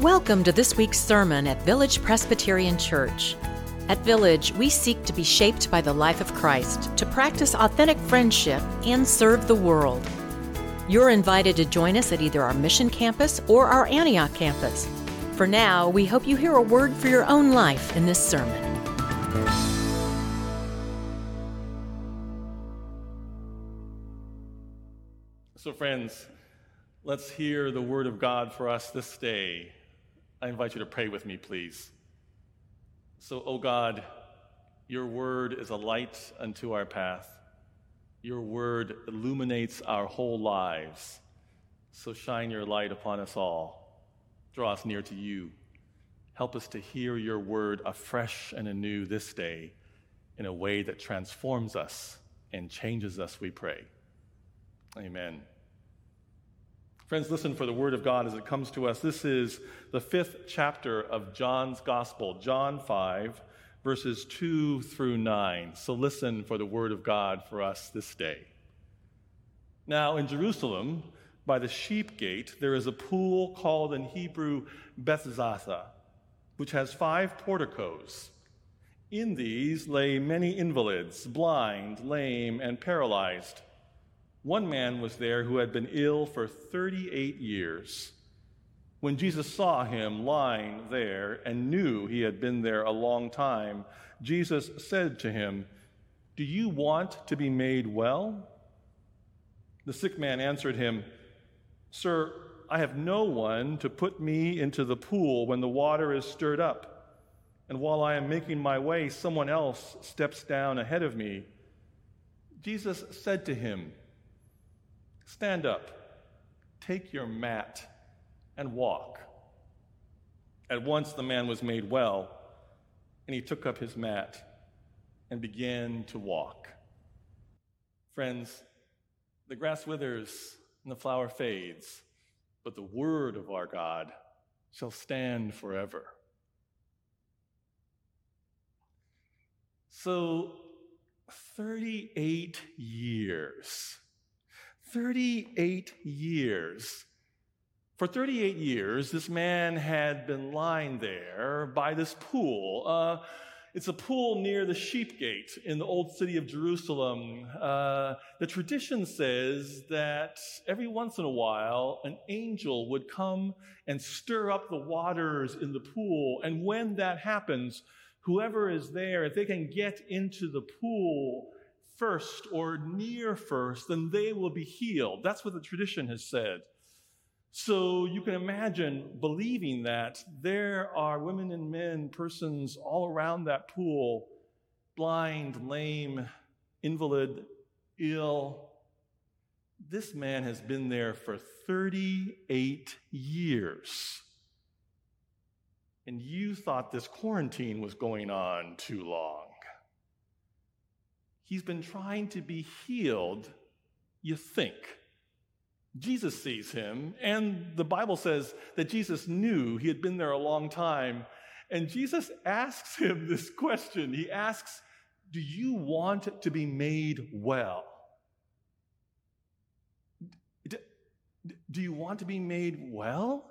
Welcome to this week's sermon at Village Presbyterian Church. At Village, we seek to be shaped by the life of Christ, to practice authentic friendship, and serve the world. You're invited to join us at either our Mission Campus or our Antioch campus. For now, we hope you hear a word for your own life in this sermon. So, friends, let's hear the word of God for us this day. I invite you to pray with me, please. So, O oh God, your word is a light unto our path. Your word illuminates our whole lives. So, shine your light upon us all. Draw us near to you. Help us to hear your word afresh and anew this day in a way that transforms us and changes us, we pray. Amen. Friends, listen for the word of God as it comes to us. This is the fifth chapter of John's Gospel, John 5, verses 2 through 9. So listen for the word of God for us this day. Now, in Jerusalem, by the sheep gate, there is a pool called in Hebrew Bethzatha, which has five porticos. In these lay many invalids, blind, lame, and paralyzed. One man was there who had been ill for 38 years. When Jesus saw him lying there and knew he had been there a long time, Jesus said to him, Do you want to be made well? The sick man answered him, Sir, I have no one to put me into the pool when the water is stirred up. And while I am making my way, someone else steps down ahead of me. Jesus said to him, Stand up, take your mat, and walk. At once the man was made well, and he took up his mat and began to walk. Friends, the grass withers and the flower fades, but the word of our God shall stand forever. So, 38 years 38 years. For 38 years, this man had been lying there by this pool. Uh, it's a pool near the sheep gate in the old city of Jerusalem. Uh, the tradition says that every once in a while, an angel would come and stir up the waters in the pool. And when that happens, whoever is there, if they can get into the pool, first or near first, then they will be healed. That's what the tradition has said. So you can imagine believing that there are women and men, persons all around that pool, blind, lame, invalid, ill. This man has been there for 38 years. And you thought this quarantine was going on too long. He's been trying to be healed, you think. Jesus sees him, and the Bible says that Jesus knew he had been there a long time. And Jesus asks him this question. He asks, Do you want to be made well? Do you want to be made well?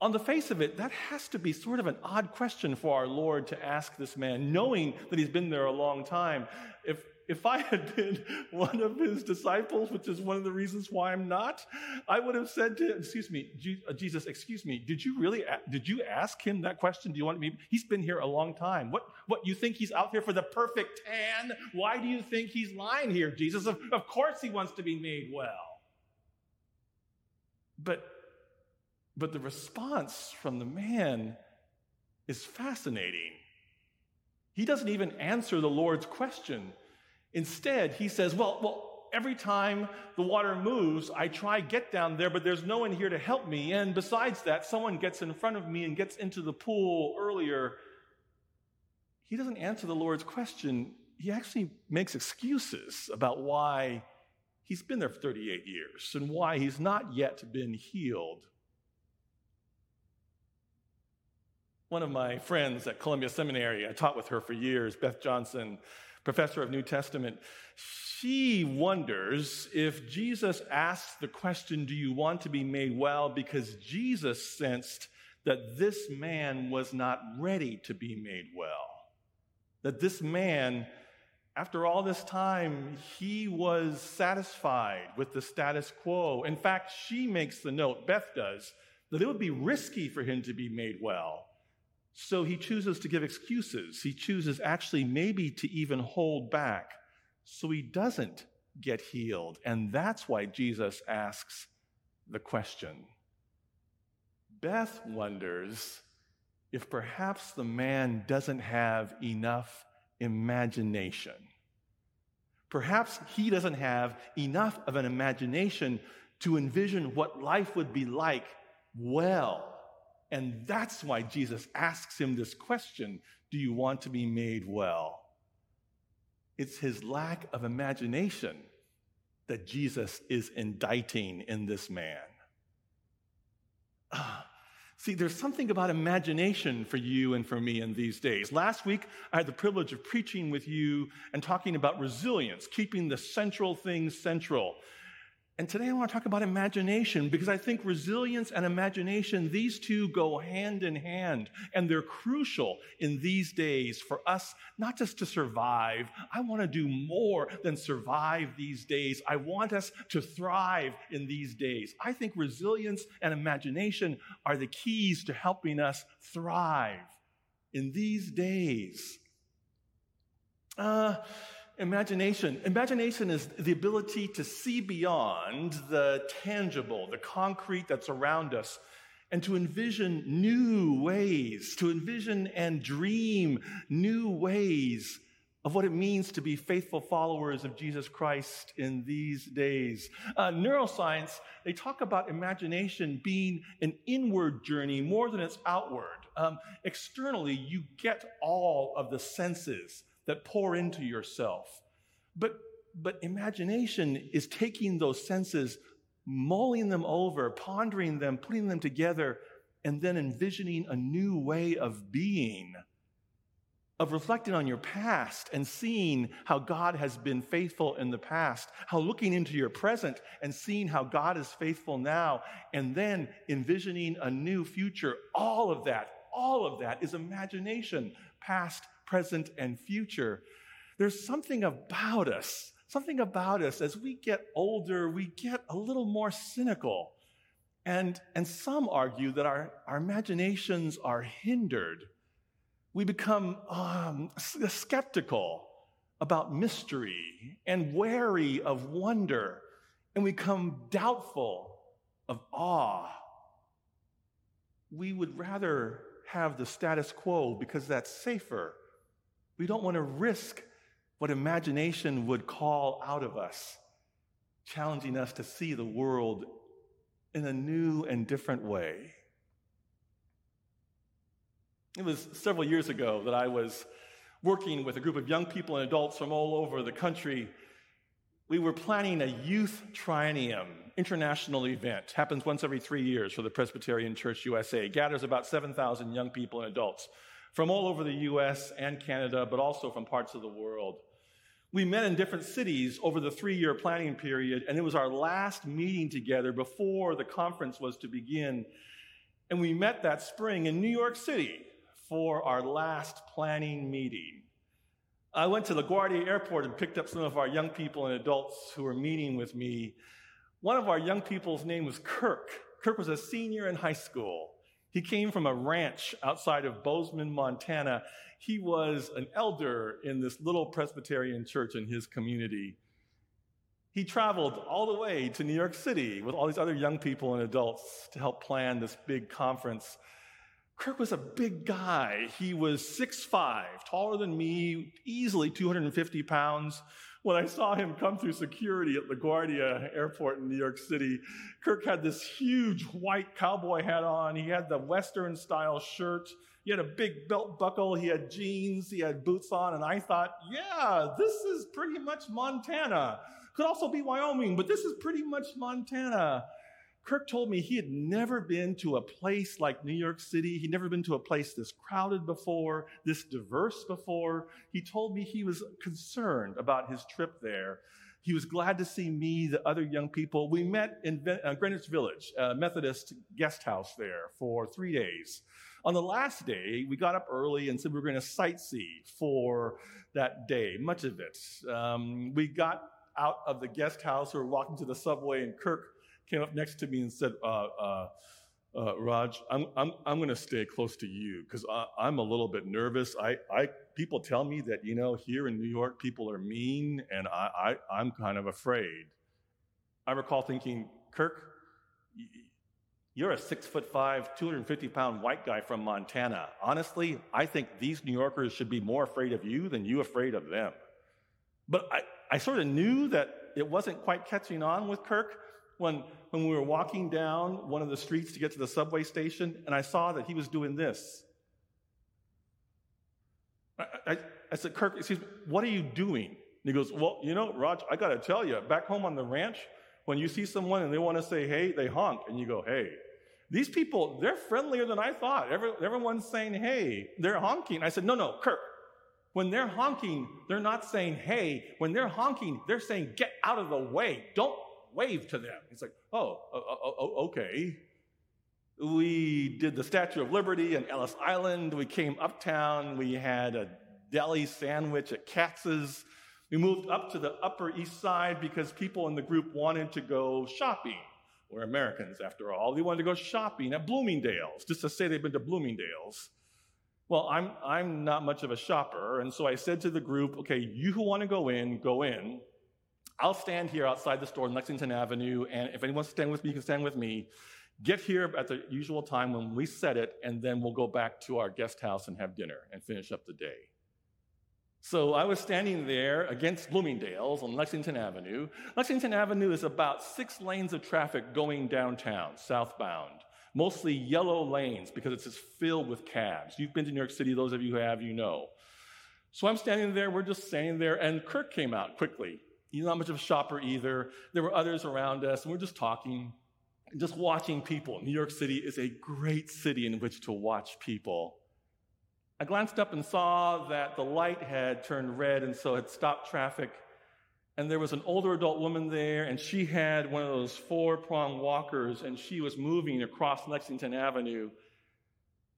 On the face of it, that has to be sort of an odd question for our Lord to ask this man, knowing that he's been there a long time. If, if I had been one of his disciples, which is one of the reasons why I'm not, I would have said to, him, excuse me, uh, Jesus, excuse me, did you really, did you ask him that question? Do you want me? He's been here a long time. What, what, you think he's out here for the perfect tan? Why do you think he's lying here, Jesus? Of, of course he wants to be made well. But but the response from the man is fascinating. He doesn't even answer the Lord's question. Instead, he says, Well, well, every time the water moves, I try get down there, but there's no one here to help me. And besides that, someone gets in front of me and gets into the pool earlier. He doesn't answer the Lord's question. He actually makes excuses about why he's been there for 38 years and why he's not yet been healed. One of my friends at Columbia Seminary, I taught with her for years, Beth Johnson, professor of New Testament. She wonders if Jesus asked the question, Do you want to be made well? because Jesus sensed that this man was not ready to be made well. That this man, after all this time, he was satisfied with the status quo. In fact, she makes the note, Beth does, that it would be risky for him to be made well. So he chooses to give excuses. He chooses actually maybe to even hold back so he doesn't get healed. And that's why Jesus asks the question. Beth wonders if perhaps the man doesn't have enough imagination. Perhaps he doesn't have enough of an imagination to envision what life would be like well. And that's why Jesus asks him this question Do you want to be made well? It's his lack of imagination that Jesus is indicting in this man. Ah, See, there's something about imagination for you and for me in these days. Last week, I had the privilege of preaching with you and talking about resilience, keeping the central things central. And today I want to talk about imagination because I think resilience and imagination, these two go hand in hand and they're crucial in these days for us not just to survive. I want to do more than survive these days. I want us to thrive in these days. I think resilience and imagination are the keys to helping us thrive in these days. Uh, Imagination. Imagination is the ability to see beyond the tangible, the concrete that's around us, and to envision new ways, to envision and dream new ways of what it means to be faithful followers of Jesus Christ in these days. Uh, neuroscience, they talk about imagination being an inward journey more than it's outward. Um, externally, you get all of the senses that pour into yourself. But, but imagination is taking those senses, mulling them over, pondering them, putting them together, and then envisioning a new way of being, of reflecting on your past and seeing how God has been faithful in the past, how looking into your present and seeing how God is faithful now, and then envisioning a new future. All of that, all of that is imagination, past, present, and future. There's something about us, something about us as we get older, we get a little more cynical. And, and some argue that our, our imaginations are hindered. We become um, skeptical about mystery and wary of wonder, and we become doubtful of awe. We would rather have the status quo because that's safer we don't want to risk what imagination would call out of us, challenging us to see the world in a new and different way. It was several years ago that I was working with a group of young people and adults from all over the country. We were planning a youth triennium international event. Happens once every three years for the Presbyterian Church USA. Gathers about 7,000 young people and adults from all over the US and Canada, but also from parts of the world. We met in different cities over the three year planning period, and it was our last meeting together before the conference was to begin. And we met that spring in New York City for our last planning meeting. I went to LaGuardia Airport and picked up some of our young people and adults who were meeting with me. One of our young people's name was Kirk. Kirk was a senior in high school. He came from a ranch outside of Bozeman, Montana. He was an elder in this little Presbyterian church in his community. He traveled all the way to New York City with all these other young people and adults to help plan this big conference. Kirk was a big guy. He was 6'5, taller than me, easily 250 pounds, when I saw him come through security at LaGuardia Airport in New York City, Kirk had this huge white cowboy hat on. He had the Western style shirt. He had a big belt buckle. He had jeans. He had boots on. And I thought, yeah, this is pretty much Montana. Could also be Wyoming, but this is pretty much Montana. Kirk told me he had never been to a place like New York City. He'd never been to a place this crowded before, this diverse before. He told me he was concerned about his trip there. He was glad to see me, the other young people. We met in uh, Greenwich Village, a Methodist guest house there for three days. On the last day, we got up early and said we were going to sightsee for that day, much of it. Um, we got out of the guest house, we were walking to the subway, and Kirk came up next to me and said, uh, uh, uh, Raj, I'm, I'm, I'm going to stay close to you because I'm a little bit nervous. I, I, people tell me that, you know, here in New York, people are mean, and I, I, I'm kind of afraid. I recall thinking, Kirk, you're a six foot five, 250 pound white guy from Montana. Honestly, I think these New Yorkers should be more afraid of you than you afraid of them. But I, I sort of knew that it wasn't quite catching on with Kirk when, when we were walking down one of the streets to get to the subway station, and I saw that he was doing this. I, I, I said, Kirk, excuse me, what are you doing? And he goes, Well, you know, Raj, I got to tell you, back home on the ranch, when you see someone and they want to say, hey, they honk, and you go, hey. These people, they're friendlier than I thought. Every, everyone's saying, hey, they're honking. I said, no, no, Kirk, when they're honking, they're not saying, hey. When they're honking, they're saying, get out of the way. Don't wave to them. He's like, oh, oh, oh, oh, okay. We did the Statue of Liberty in Ellis Island. We came uptown. We had a deli sandwich at Katz's. We moved up to the Upper East Side because people in the group wanted to go shopping. We're Americans, after all. They wanted to go shopping at Bloomingdale's, just to say they've been to Bloomingdale's. Well, I'm, I'm not much of a shopper, and so I said to the group, okay, you who want to go in, go in. I'll stand here outside the store on Lexington Avenue, and if anyone wants to stand with me, you can stand with me. Get here at the usual time when we set it, and then we'll go back to our guest house and have dinner and finish up the day. So I was standing there against Bloomingdale's on Lexington Avenue. Lexington Avenue is about six lanes of traffic going downtown, southbound. Mostly yellow lanes because it's just filled with cabs. You've been to New York City, those of you who have, you know. So I'm standing there, we're just standing there, and Kirk came out quickly. He's not much of a shopper either. There were others around us, and we're just talking, just watching people. New York City is a great city in which to watch people. I glanced up and saw that the light had turned red and so had stopped traffic. And there was an older adult woman there, and she had one of those four prong walkers, and she was moving across Lexington Avenue.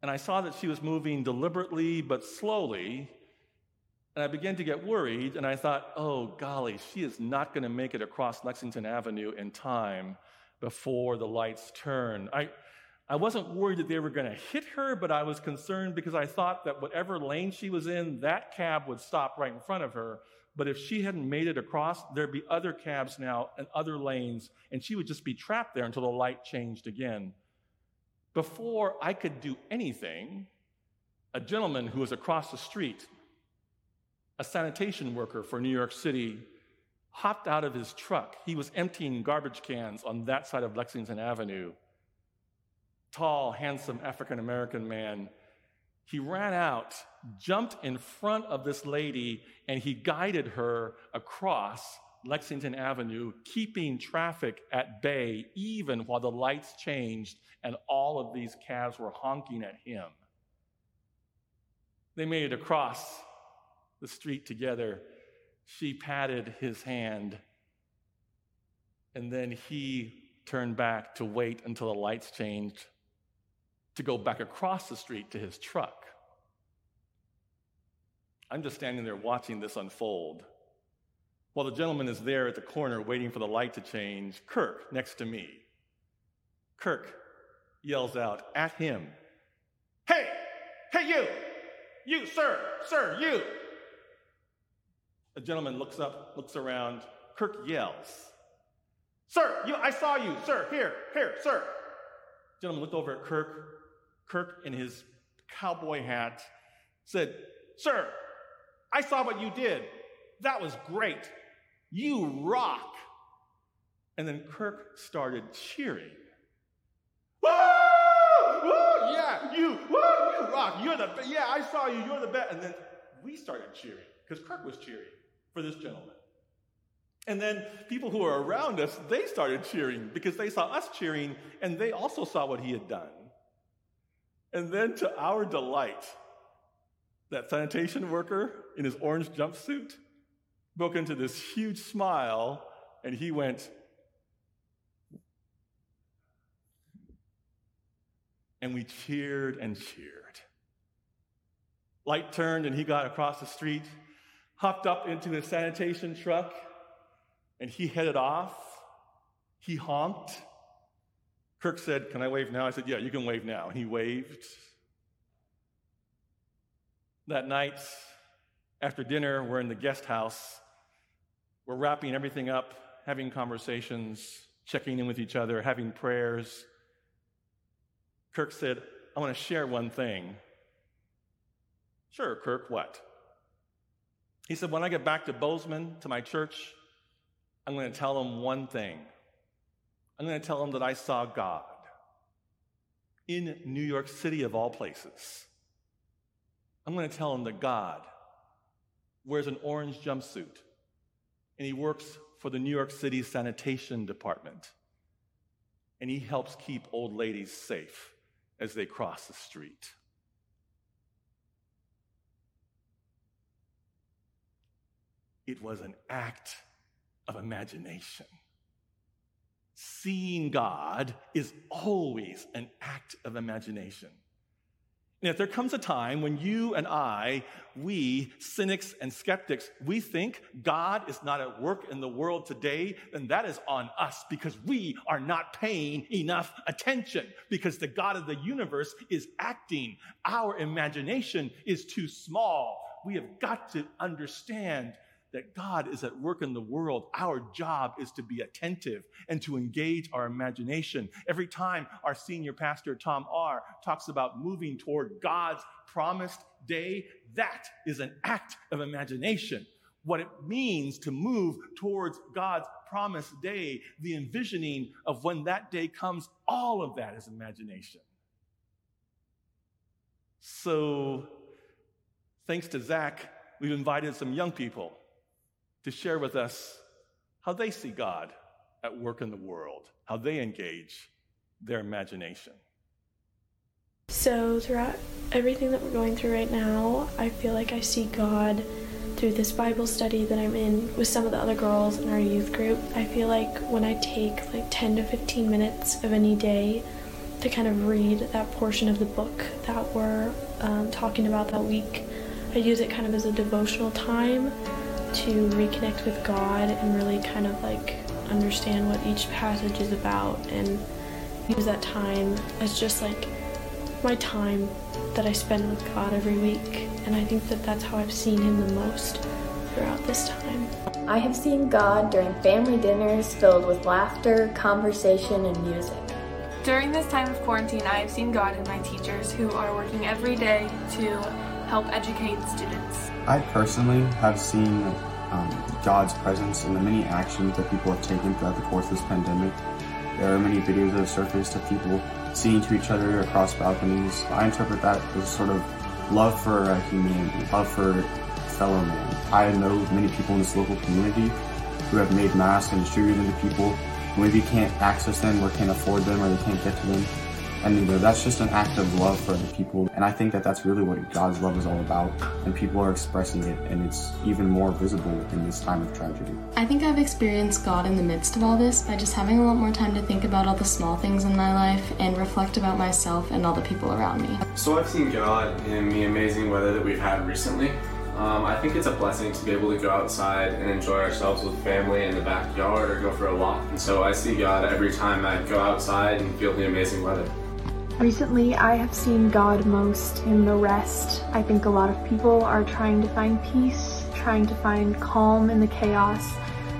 And I saw that she was moving deliberately but slowly. And I began to get worried, and I thought, oh, golly, she is not going to make it across Lexington Avenue in time before the lights turn. I, I wasn't worried that they were going to hit her, but I was concerned because I thought that whatever lane she was in, that cab would stop right in front of her. But if she hadn't made it across, there'd be other cabs now and other lanes, and she would just be trapped there until the light changed again. Before I could do anything, a gentleman who was across the street, a sanitation worker for New York City, hopped out of his truck. He was emptying garbage cans on that side of Lexington Avenue tall, handsome African American man. He ran out, jumped in front of this lady, and he guided her across Lexington Avenue, keeping traffic at bay even while the lights changed and all of these cabs were honking at him. They made it across the street together. She patted his hand, and then he turned back to wait until the lights changed to go back across the street to his truck. I'm just standing there watching this unfold. While the gentleman is there at the corner waiting for the light to change, Kirk next to me. Kirk yells out at him, Hey, hey, you, you, sir, sir, you. The gentleman looks up, looks around. Kirk yells, Sir, you, I saw you, sir, here, here, sir. Gentleman looked over at Kirk, Kirk, in his cowboy hat, said, Sir, I saw what you did. That was great. You rock. And then Kirk started cheering. Woo! Woo! Yeah, you, woo, you rock. You're the best. yeah, I saw you, you're the best. And then we started cheering, because Kirk was cheering for this gentleman. And then people who were around us, they started cheering because they saw us cheering and they also saw what he had done. And then to our delight, that sanitation worker in his orange jumpsuit broke into this huge smile and he went, and we cheered and cheered. Light turned and he got across the street, hopped up into his sanitation truck, and he headed off. He honked. Kirk said, Can I wave now? I said, Yeah, you can wave now. And he waved. That night, after dinner, we're in the guest house. We're wrapping everything up, having conversations, checking in with each other, having prayers. Kirk said, I want to share one thing. Sure, Kirk, what? He said, When I get back to Bozeman, to my church, I'm going to tell them one thing. I'm going to tell them that I saw God in New York City, of all places. I'm going to tell them that God wears an orange jumpsuit and he works for the New York City Sanitation Department. And he helps keep old ladies safe as they cross the street. It was an act of imagination. Seeing God is always an act of imagination. And if there comes a time when you and I, we cynics and skeptics, we think God is not at work in the world today, then that is on us because we are not paying enough attention because the God of the universe is acting. Our imagination is too small. We have got to understand that God is at work in the world, our job is to be attentive and to engage our imagination. Every time our senior pastor, Tom Are, talks about moving toward God's promised day, that is an act of imagination. What it means to move towards God's promised day, the envisioning of when that day comes, all of that is imagination. So, thanks to Zach, we've invited some young people to share with us how they see God at work in the world, how they engage their imagination. So, throughout everything that we're going through right now, I feel like I see God through this Bible study that I'm in with some of the other girls in our youth group. I feel like when I take like 10 to 15 minutes of any day to kind of read that portion of the book that we're um, talking about that week, I use it kind of as a devotional time to reconnect with God and really kind of like understand what each passage is about and use that time as just like my time that I spend with God every week. And I think that that's how I've seen Him the most throughout this time. I have seen God during family dinners filled with laughter, conversation, and music. During this time of quarantine, I have seen God in my teachers who are working every day to help educate students. I personally have seen um, God's presence in the many actions that people have taken throughout the course of this pandemic. There are many videos that have surfaced of people seeing to each other across balconies. I interpret that as sort of love for humanity, love for fellow man. I know many people in this local community who have made masks and distributed them to people who maybe can't access them or can't afford them or they can't get to them. And you know, that's just an act of love for the people. And I think that that's really what God's love is all about. And people are expressing it, and it's even more visible in this time of tragedy. I think I've experienced God in the midst of all this by just having a lot more time to think about all the small things in my life and reflect about myself and all the people around me. So I've seen God in the amazing weather that we've had recently. Um, I think it's a blessing to be able to go outside and enjoy ourselves with family in the backyard or go for a walk. And so I see God every time I go outside and feel the amazing weather. Recently, I have seen God most in the rest. I think a lot of people are trying to find peace, trying to find calm in the chaos,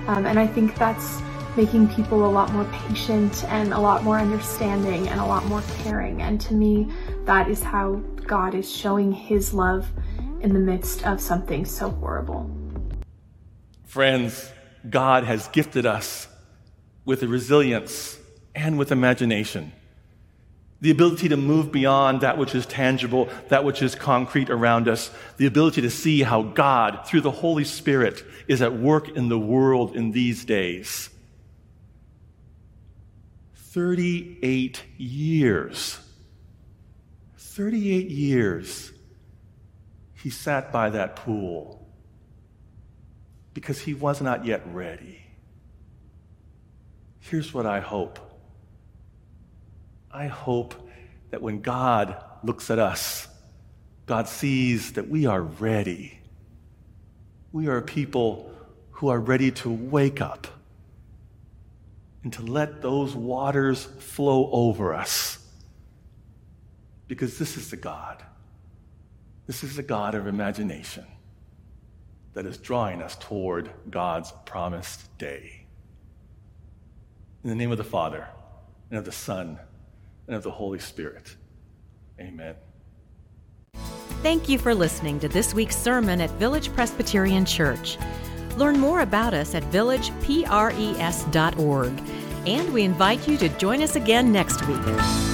um, and I think that's making people a lot more patient and a lot more understanding and a lot more caring. And to me, that is how God is showing His love in the midst of something so horrible. Friends, God has gifted us with resilience and with imagination. The ability to move beyond that which is tangible, that which is concrete around us, the ability to see how God, through the Holy Spirit, is at work in the world in these days. 38 years. 38 years he sat by that pool because he was not yet ready. Here's what I hope I hope that when God looks at us, God sees that we are ready. We are people who are ready to wake up and to let those waters flow over us. Because this is the God. This is the God of imagination that is drawing us toward God's promised day. In the name of the Father, and of the Son, and of the Holy Spirit. Amen. Thank you for listening to this week's sermon at Village Presbyterian Church. Learn more about us at villagepres.org, and we invite you to join us again next week.